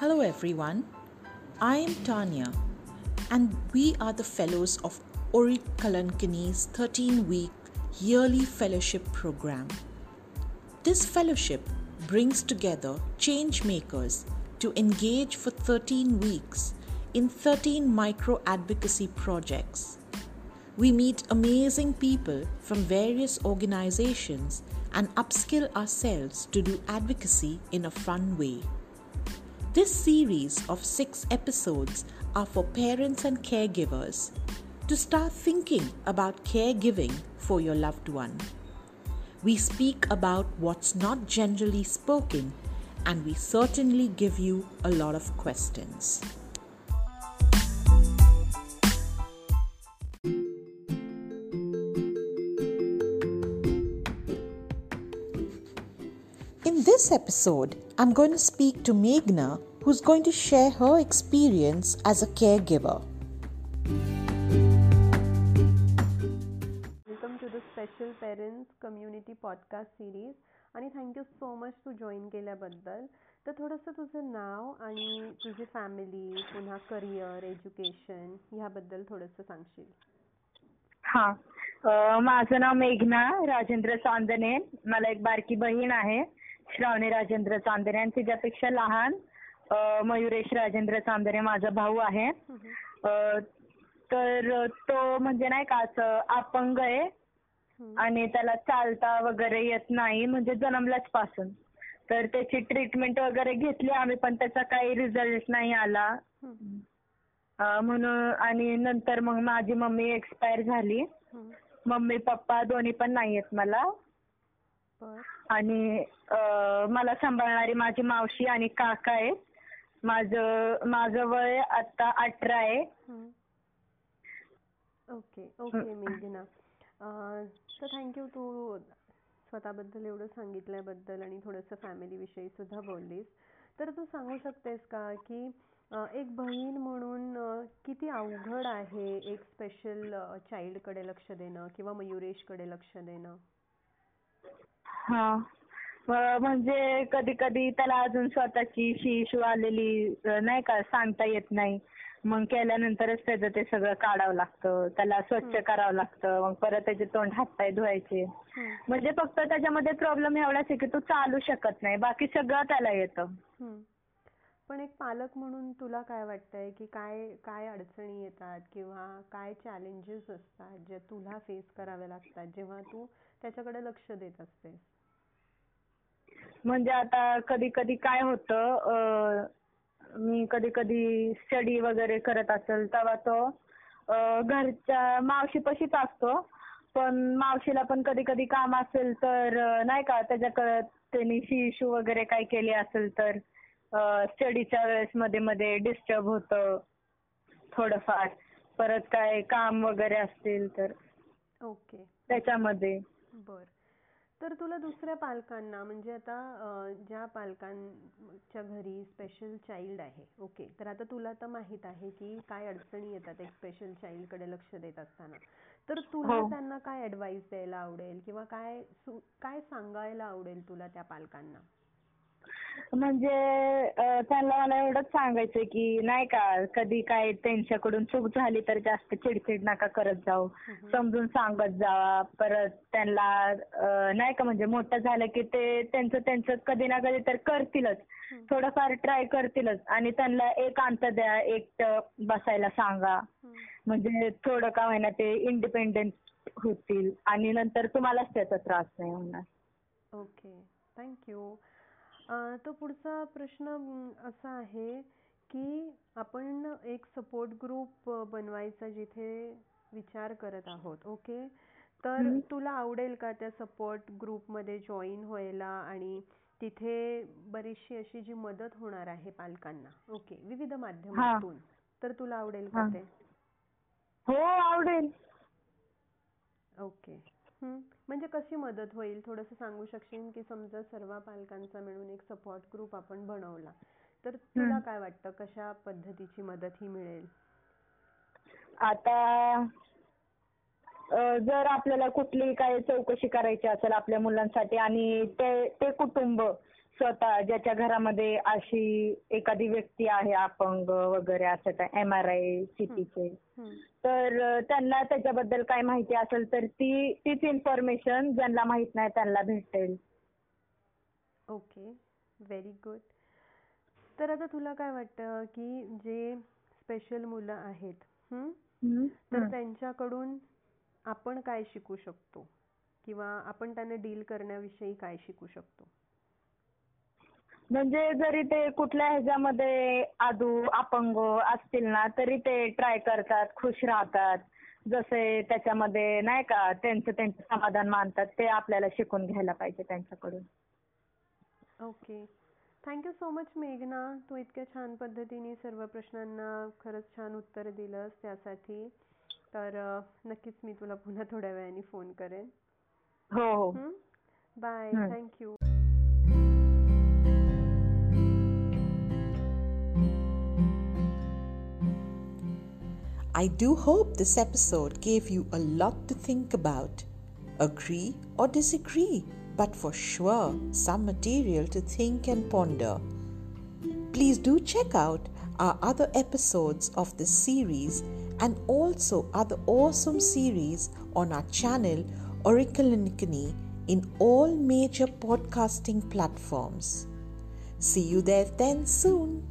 Hello, everyone. I am Tanya, and we are the fellows of Ori Kalankini's 13 week yearly fellowship program. This fellowship brings together change makers to engage for 13 weeks in 13 micro advocacy projects. We meet amazing people from various organizations and upskill ourselves to do advocacy in a fun way. This series of six episodes are for parents and caregivers to start thinking about caregiving for your loved one. We speak about what's not generally spoken, and we certainly give you a lot of questions. This episode, I'm going to speak to Meghna, who's going to share her experience as a caregiver. Welcome to the special parents community podcast series आणि thank you so much तू join केल्याबद्दल तर थोडंसं तुझं नाव आणि तुझी family पुन्हा career education ह्याबद्दल थोडंसं सांगशील। हा अ, माझं नाव मेघना राजेंद्र चांदणे मला एक बारकी बहीण आहे. श्रावणी राजेंद्र चांदणे आणि तिच्यापेक्षा लहान मयुरेश राजेंद्र चांदणे माझा भाऊ आहे. तर तो म्हणजे नाही का असं अपंग आहे. आणि त्याला चालता वगैरे येत नाही म्हणजे जन्मल्याच पासून. तर त्याची ट्रीटमेंट वगैरे घेतली आम्ही पण त्याचा काही रिझल्ट नाही आला. म्हणून आणि नंतर मग माझी मम्मी एक्सपायर झाली. मम्मी पप्पा दोन्ही पण नाही आहेत मला. आणि मला सांभाळणारी माझी मावशी आणि काका आहेत. माझं माझं वय आता अठरा आहे. ओके ओके मेघना तर थँक्यू तू स्वतःबद्दल एवढं सांगितल्याबद्दल आणि थोडंसं फॅमिलीविषयी सुद्धा बोललीस. तर तू सांगू शकतेस का की एक बहीण म्हणून किती अवघड आहे एक स्पेशल चाइल्डकडे लक्ष देणं किंवा मयुरेशकडे लक्ष देणं? हा. म्हणजे कधी कधी त्याला अजून स्वतःची शी शू आलेली नाही का सांगता येत नाही. मग केल्यानंतरच त्याचं ते सगळं काढावं लागतं. त्याला स्वच्छ करावं लागतं. मग परत त्याचे तोंड हातपाय धुवायचे. म्हणजे फक्त त्याच्यामध्ये प्रॉब्लेम एवढाच आहे की तो चालू शकत नाही. बाकी सगळं त्याला येतं. पण एक पालक म्हणून तुला काय वाटतंय की काय काय अडचणी येतात किंवा काय चॅलेंजेस असतात जे तुला फेस करावे लागतात जेव्हा तू त्याच्याकडे लक्ष देत असतेस? म्हणजे आता कधी कधी काय होतं अ, मी कधी कधी स्टडी वगैरे करत असेल तेव्हा तो अ, घरच्या मावशीपाशीच असतो. पण मावशीला पण कधी कधी काम असेल तर नाही का त्याच्याकडे त्यांनी इशू वगैरे काय केली असेल तर स्टडीच्या वेळेस मध्ये मध्ये डिस्टर्ब होतं थोडंफार. परत काय काम वगैरे असतील तर. ओके त्याच्यामध्ये. बर. तर तुला दुसऱ्या पालकांना म्हणजे आता ज्या पालकांच्या घरी स्पेशल चाइल्ड आहे ओके तर आता तुला तर माहीत आहे की काय अडचणी येतात एक स्पेशल चाइल्डकडे लक्ष देत असताना तर तुला हो. त्यांना काय ऍडवाइस द्यायला आवडेल किंवा काय काय सांगायला आवडेल तुला त्या पालकांना म्हणजे त्यांना मला एवढंच सांगायचं की नाही का कधी काय त्यांच्याकडून चूक झाली तर जास्त चिडचिड नका करत जाऊ. समजून सांगत जावा. परत त्यांना नाही का म्हणजे मोठं झालं की ते त्यांचं त्यांचं कधी ना कधी तर करतीलच. थोडंफार ट्राय करतीलच. आणि त्यांना एकांत द्या एकटं बसायला सांगा. म्हणजे थोडं का होईना ते इंडिपेंडेंट होतील. आणि नंतर तुम्हालाच त्याचा त्रास नाही होणार. ओके. Thank you. तो पुढचा प्रश्न असा आहे की आपण एक सपोर्ट ग्रुप बनवायचा जिथे विचार करत आहोत ओके तर तुला आवडेल का त्या सपोर्ट ग्रुपमध्ये जॉईन व्हायला आणि तिथे बरीचशी अशी जी मदत होणार आहे पालकांना ओके विविध माध्यमातून. तर तुला आवडेल का. ते? हो आवडेल. ओके म्हणजे कशी मदत होईल? थोडंसं सांगू शकशील की समजा सर्व पालकांचा मिळून एक सपोर्ट ग्रुप आपण बनवला. तर तुला काय वाटतं? कशा पद्धतीची मदत ही मिळेल? आता अ, जर आपल्याला कुठली काही चौकशी करायची असेल आपल्या मुलांसाठी आणि ते ते कुटुंब स्वतः ज्याच्या घरामध्ये अशी एखादी व्यक्ती आहे अपंग वगैरे असं काय एम आर आय सीटीचे. तर त्यांना त्याच्याबद्दल काय माहिती असेल तर ती तीच इन्फॉर्मेशन ज्यांना माहीत नाही त्यांना भेटेल. ओके. व्हेरी गुड तर आता तुला काय वाटतं की जे स्पेशल मुलं आहेत. तर त्यांच्याकडून आपण काय शिकू शकतो? किंवा आपण त्यांना डील करण्याविषयी काय शिकू शकतो? म्हणजे जरी ते कुठल्या ह्याच्यामध्ये आदू अपंग असतील ना तरी ते ट्राय करतात खुश राहतात. जसे त्याच्यामध्ये नाही का त्यांचं त्यांचं समाधान मानतात ते आपल्याला शिकून घ्यायला पाहिजे त्यांच्याकडून. ओके थँक्यू सो मच मेघना. तू इतक्या छान पद्धतीने सर्व प्रश्नांना खरंच छान उत्तर दिलंस त्यासाठी. तर अ, नक्कीच मी तुला पुन्हा थोड्या वेळाने फोन करेन. हो हो. Bye hmm. Thank you I do hope this episode gave you a lot to think about. Agree or disagree, but for sure, some material to think and ponder. Please do check out our other episodes of this series and also other awesome series on our channel Oracle Nikini in all major podcasting platforms. See you there then soon.